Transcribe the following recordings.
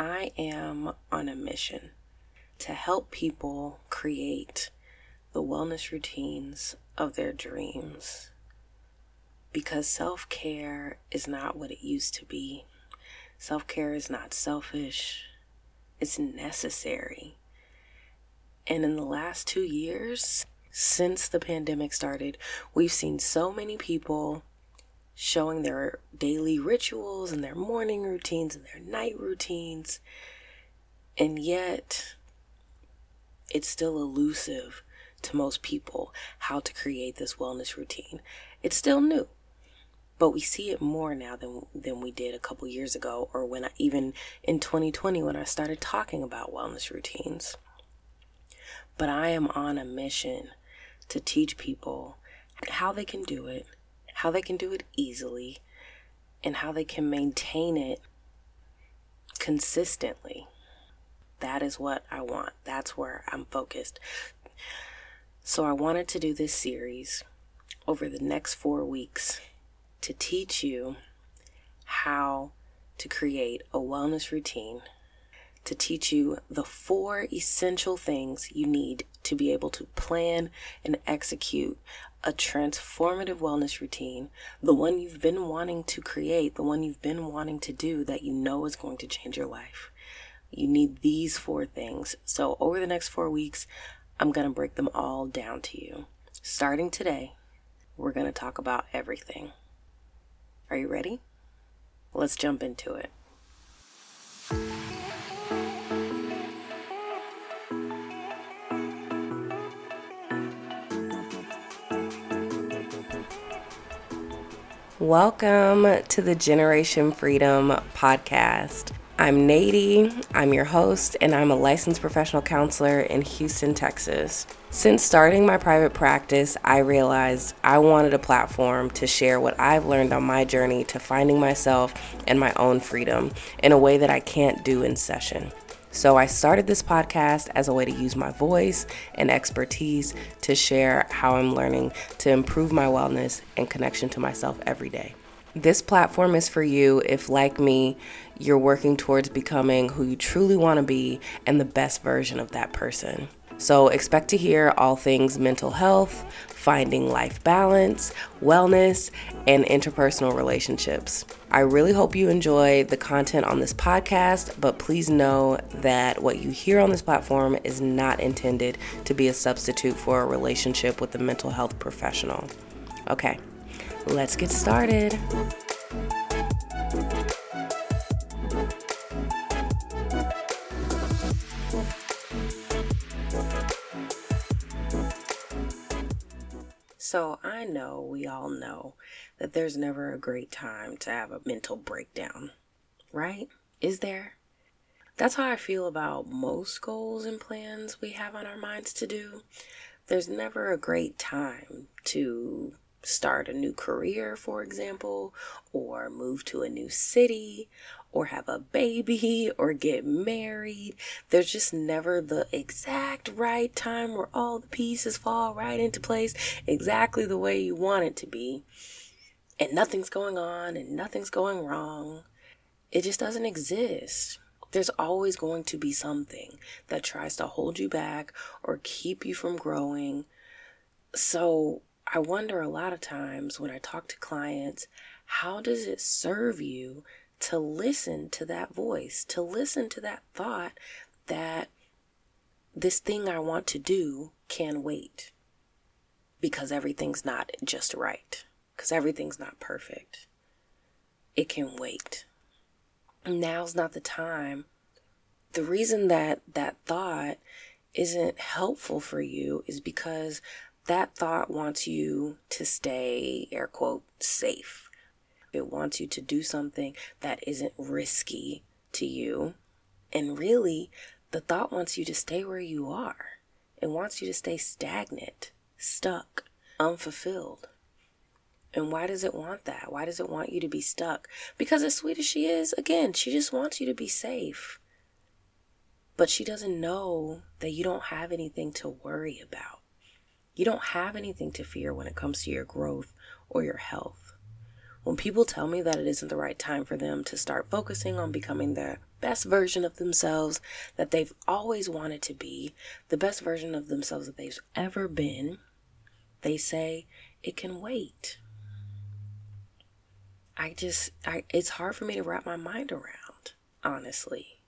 I am on a mission to help people create the wellness routines of their dreams. Because self care is not what it used to be. Self care is not selfish, it's necessary. And in the last two years, since the pandemic started, we've seen so many people showing their daily rituals and their morning routines and their night routines. And yet, it's still elusive to most people how to create this wellness routine. It's still new. But we see it more now than than we did a couple years ago or when I, even in 2020 when I started talking about wellness routines. But I am on a mission to teach people how they can do it, how they can do it easily, and how they can maintain it consistently. That is what I want. That's where I'm focused. So I wanted to do this series over the next four weeks to teach you how to create a wellness routine, to teach you the four essential things you need to be able to plan and execute a transformative wellness routine, the one you've been wanting to create, the one you've been wanting to do that you know is going to change your life. You need these four things. So, over the next four weeks, I'm going to break them all down to you. Starting today, we're going to talk about everything. Are you ready? Let's jump into it. Welcome to the Generation Freedom podcast. I'm Nady, I'm your host, and I'm a licensed professional counselor in Houston, Texas. Since starting my private practice, I realized I wanted a platform to share what I've learned on my journey to finding myself and my own freedom in a way that I can't do in session. So I started this podcast as a way to use my voice and expertise to share how I'm learning to improve my wellness and connection to myself every day. This platform is for you if, like me, you're working towards becoming who you truly want to be and the best version of that person. So, expect to hear all things mental health, finding life balance, wellness, and interpersonal relationships. I really hope you enjoy the content on this podcast, but please know that what you hear on this platform is not intended to be a substitute for a relationship with a mental health professional. Okay, let's get started. So I know we all know that there's never a great time to have a mental breakdown, right? Is there? That's how I feel about most goals and plans we have on our minds to do. There's never a great time to start a new career, for example, or move to a new city, or have a baby, or get married. There's just never the exact right time where all the pieces fall right into place exactly the way you want it to be. And nothing's going on and nothing's going wrong. It just doesn't exist. There's always going to be something that tries to hold you back or keep you from growing. So, I wonder a lot of times when I talk to clients, how does it serve you to listen to that voice, to listen to that thought that this thing I want to do can wait because everything's not just right, because everything's not perfect. It can wait. Now's not the time. The reason that that thought isn't helpful for you is because that thought wants you to stay, air quote, safe. It wants you to do something that isn't risky to you. And really, the thought wants you to stay where you are. It wants you to stay stagnant, stuck, unfulfilled. And why does it want that? Why does it want you to be stuck? Because as sweet as she is, again, she just wants you to be safe. But she doesn't know that you don't have anything to worry about. You don't have anything to fear when it comes to your growth or your health. When people tell me that it isn't the right time for them to start focusing on becoming their best version of themselves that they've always wanted to be, the best version of themselves that they've ever been, they say it can wait. I just, I, it's hard for me to wrap my mind around, honestly.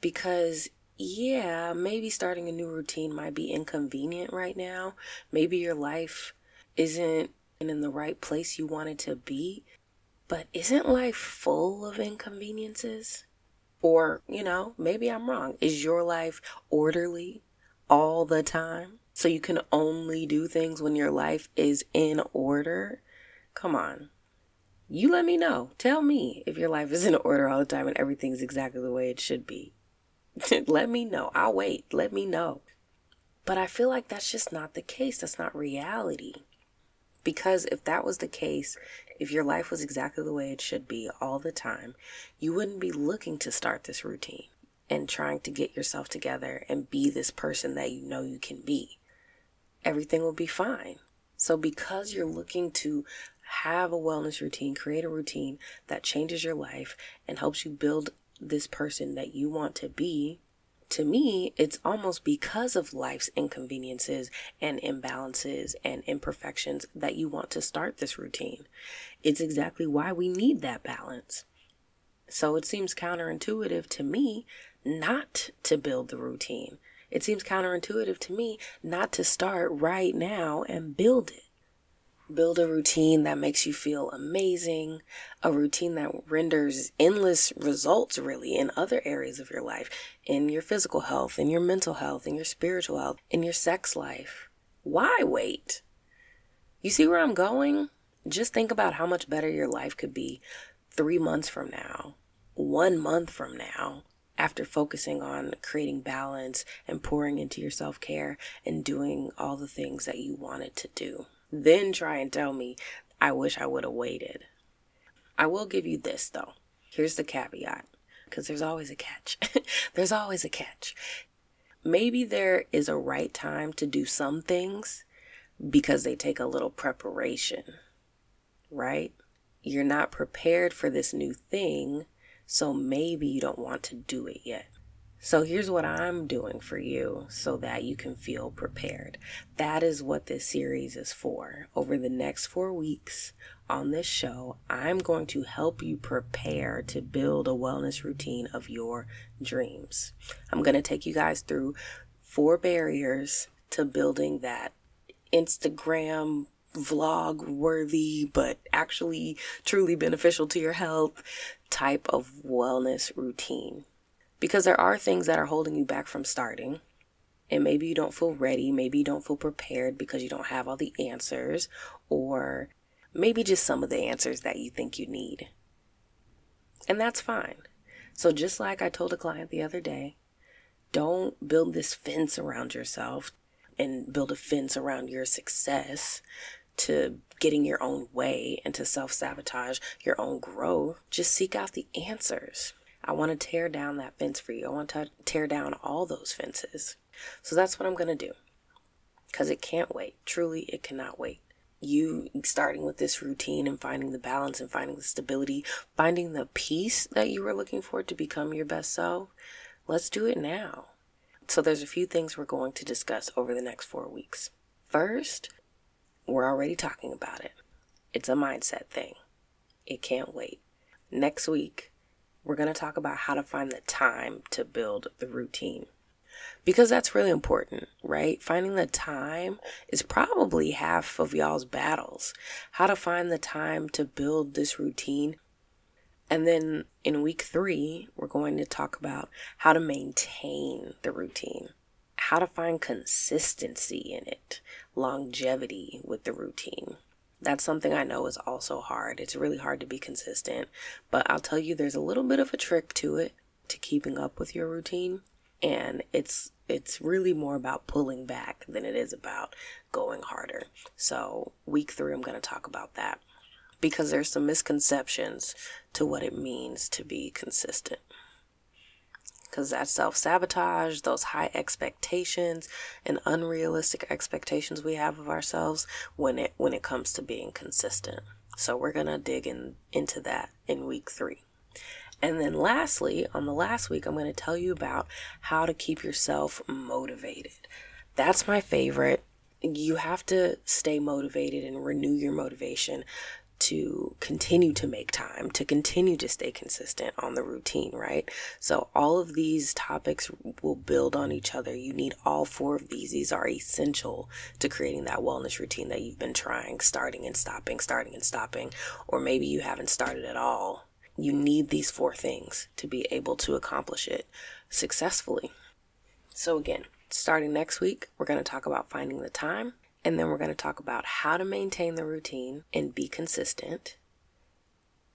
Because, yeah, maybe starting a new routine might be inconvenient right now. Maybe your life isn't in the right place you wanted to be. But isn't life full of inconveniences? Or, you know, maybe I'm wrong. Is your life orderly all the time? So you can only do things when your life is in order? Come on. You let me know. Tell me if your life is in order all the time and everything's exactly the way it should be. let me know. I'll wait. Let me know. But I feel like that's just not the case. That's not reality. Because if that was the case, if your life was exactly the way it should be all the time, you wouldn't be looking to start this routine and trying to get yourself together and be this person that you know you can be. Everything will be fine. So, because you're looking to have a wellness routine, create a routine that changes your life and helps you build this person that you want to be, to me, it's almost because of life's inconveniences and imbalances and imperfections that you want to start this routine. It's exactly why we need that balance. So it seems counterintuitive to me not to build the routine. It seems counterintuitive to me not to start right now and build it. Build a routine that makes you feel amazing, a routine that renders endless results, really, in other areas of your life in your physical health, in your mental health, in your spiritual health, in your sex life. Why wait? You see where I'm going? Just think about how much better your life could be three months from now, one month from now, after focusing on creating balance and pouring into your self care and doing all the things that you wanted to do. Then try and tell me, I wish I would have waited. I will give you this though. Here's the caveat, because there's always a catch. there's always a catch. Maybe there is a right time to do some things because they take a little preparation, right? You're not prepared for this new thing, so maybe you don't want to do it yet. So here's what I'm doing for you so that you can feel prepared. That is what this series is for. Over the next four weeks on this show, I'm going to help you prepare to build a wellness routine of your dreams. I'm going to take you guys through four barriers to building that Instagram vlog worthy, but actually truly beneficial to your health type of wellness routine because there are things that are holding you back from starting. And maybe you don't feel ready, maybe you don't feel prepared because you don't have all the answers, or maybe just some of the answers that you think you need. And that's fine. So, just like I told a client the other day, don't build this fence around yourself and build a fence around your success to getting your own way and to self sabotage your own growth. Just seek out the answers. I want to tear down that fence for you. I want to tear down all those fences. So that's what I'm going to do. Because it can't wait. Truly, it cannot wait. You starting with this routine and finding the balance and finding the stability, finding the peace that you were looking for to become your best self. Let's do it now. So, there's a few things we're going to discuss over the next four weeks. First, we're already talking about it. It's a mindset thing. It can't wait. Next week, we're going to talk about how to find the time to build the routine. Because that's really important, right? Finding the time is probably half of y'all's battles. How to find the time to build this routine. And then in week three, we're going to talk about how to maintain the routine, how to find consistency in it, longevity with the routine. That's something I know is also hard. It's really hard to be consistent, but I'll tell you there's a little bit of a trick to it to keeping up with your routine, and it's it's really more about pulling back than it is about going harder. So, week 3 I'm going to talk about that because there's some misconceptions to what it means to be consistent because that self sabotage, those high expectations and unrealistic expectations we have of ourselves when it when it comes to being consistent. So we're gonna dig in into that in week three. And then lastly, on the last week, I'm to tell you about how to keep yourself motivated. That's my favorite. You have to stay motivated and renew your motivation to continue to make time, to continue to stay consistent on the routine, right? So, all of these topics will build on each other. You need all four of these. These are essential to creating that wellness routine that you've been trying, starting and stopping, starting and stopping, or maybe you haven't started at all. You need these four things to be able to accomplish it successfully. So, again, starting next week, we're going to talk about finding the time and then we're going to talk about how to maintain the routine and be consistent.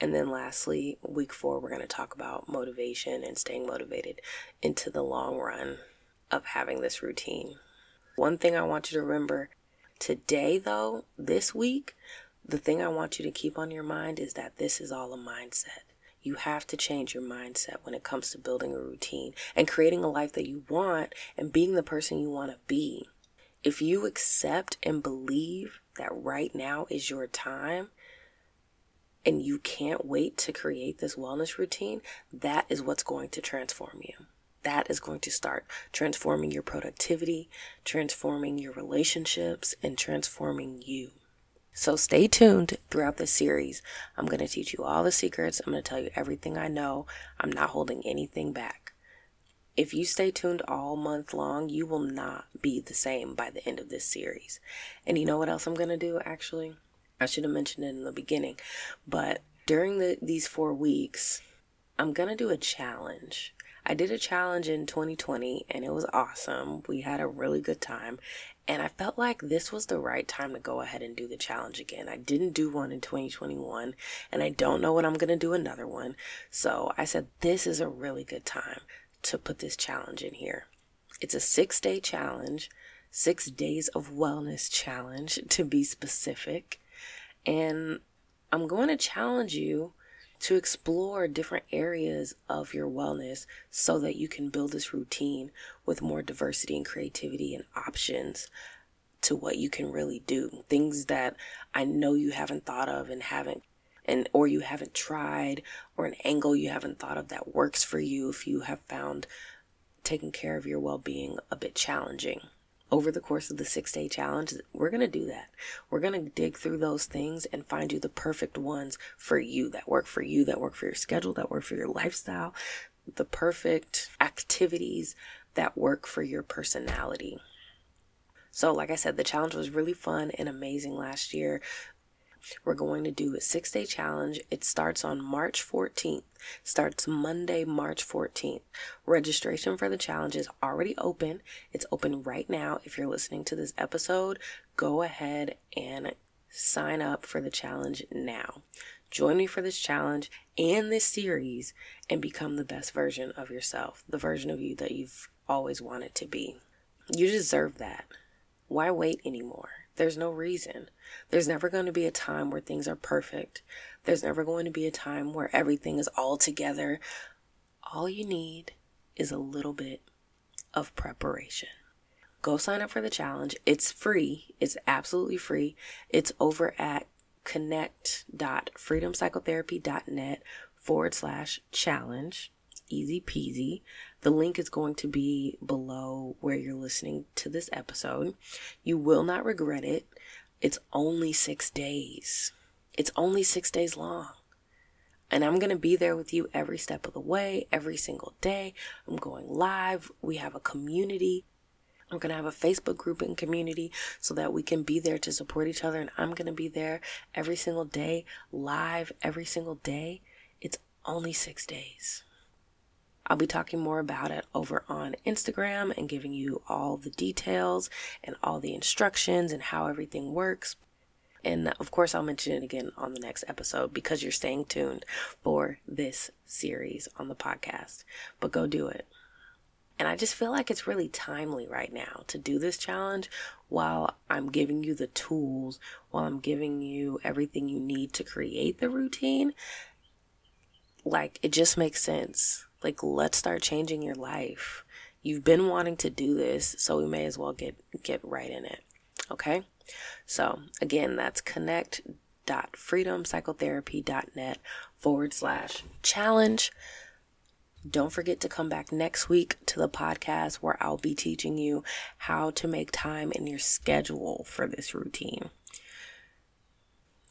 And then lastly, week four, we're going to talk about motivation and staying motivated into the long run of having this routine. One thing I want you to remember today, though, this week, the thing I want you to keep on your mind is that this is all a mindset. You have to change your mindset when it comes to building a routine and creating a life that you want and being the person you want to be. If you accept and believe that right now is your time and you can't wait to create this wellness routine, that is what's going to transform you. That is going to start transforming your productivity, transforming your relationships, and transforming you. So stay tuned throughout this series. I'm going to teach you all the secrets. I'm going to tell you everything I know. I'm not holding anything back. If you stay tuned all month long, you will not be the same by the end of this series. And you know what else I'm going to do actually? I should have mentioned it in the beginning, but during the, these four weeks, I'm going to do a challenge. I did a challenge in 2020 and it was awesome. We had a really good time. And I felt like this was the right time to go ahead and do the challenge again. I didn't do one in 2021 and I don't know when I'm going to do another one. So I said, this is a really good time to put this challenge in here. It's a six day challenge, six days of wellness challenge to be specific. And I'm going to challenge you to explore different areas of your wellness so that you can build this routine with more diversity and creativity and options to what you can really do. Things that I know you haven't thought of and haven't and or you haven't tried or an angle you haven't thought of that works for you if you have found taking care of your well-being a bit challenging over the course of the six day challenge, we're going to do that. We're going to dig through those things and find you the perfect ones for you that work for you, that work for your schedule, that work for your lifestyle, the perfect activities that work for your personality. So, like I said, the challenge was really fun and amazing last year. We're going to do a six day challenge. It starts on March 14th, starts Monday, March 14th. Registration for the challenge is already open. It's open right now. If you're listening to this episode, go ahead and sign up for the challenge now. Join me for this challenge and this series and become the best version of yourself, the version of you that you've always wanted to be. You deserve that. Why wait anymore? There's no reason. There's never going to be a time where things are perfect. There's never going to be a time where everything is all together. All you need is a little bit of preparation. Go sign up for the challenge. It's free. It's absolutely free. It's over at connect.freedompsychotherapy.net forward slash challenge. Easy peasy. The link is going to be below where you're listening to this episode. You will not regret it. It's only six days. It's only six days long. And I'm going to be there with you every step of the way, every single day. I'm going live. We have a community. I'm going to have a Facebook group and community so that we can be there to support each other. And I'm going to be there every single day, live every single day. It's only six days. I'll be talking more about it over on Instagram and giving you all the details and all the instructions and how everything works. And of course, I'll mention it again on the next episode because you're staying tuned for this series on the podcast. But go do it. And I just feel like it's really timely right now to do this challenge while I'm giving you the tools, while I'm giving you everything you need to create the routine. Like, it just makes sense like, let's start changing your life. You've been wanting to do this, so we may as well get get right in it. Okay? So, again, that's connect www.freedompsychotherapy.net forward slash challenge. Don't forget to come back next week to the podcast where I'll be teaching you how to make time in your schedule for this routine.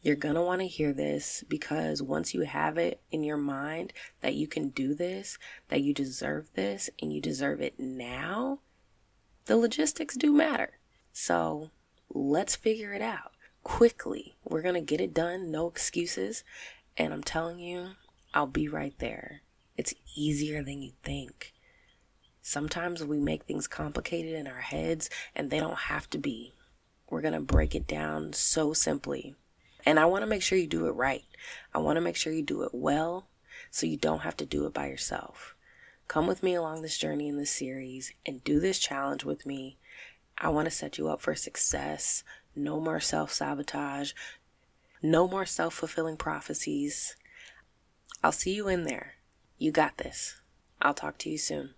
You're going to want to hear this because once you have it in your mind that you can do this, that you deserve this, and you deserve it now, the logistics do matter. So let's figure it out quickly. We're going to get it done, no excuses. And I'm telling you, I'll be right there. It's easier than you think. Sometimes we make things complicated in our heads, and they don't have to be. We're going to break it down so simply. And I want to make sure you do it right. I want to make sure you do it well so you don't have to do it by yourself. Come with me along this journey in this series and do this challenge with me. I want to set you up for success. No more self sabotage. No more self fulfilling prophecies. I'll see you in there. You got this. I'll talk to you soon.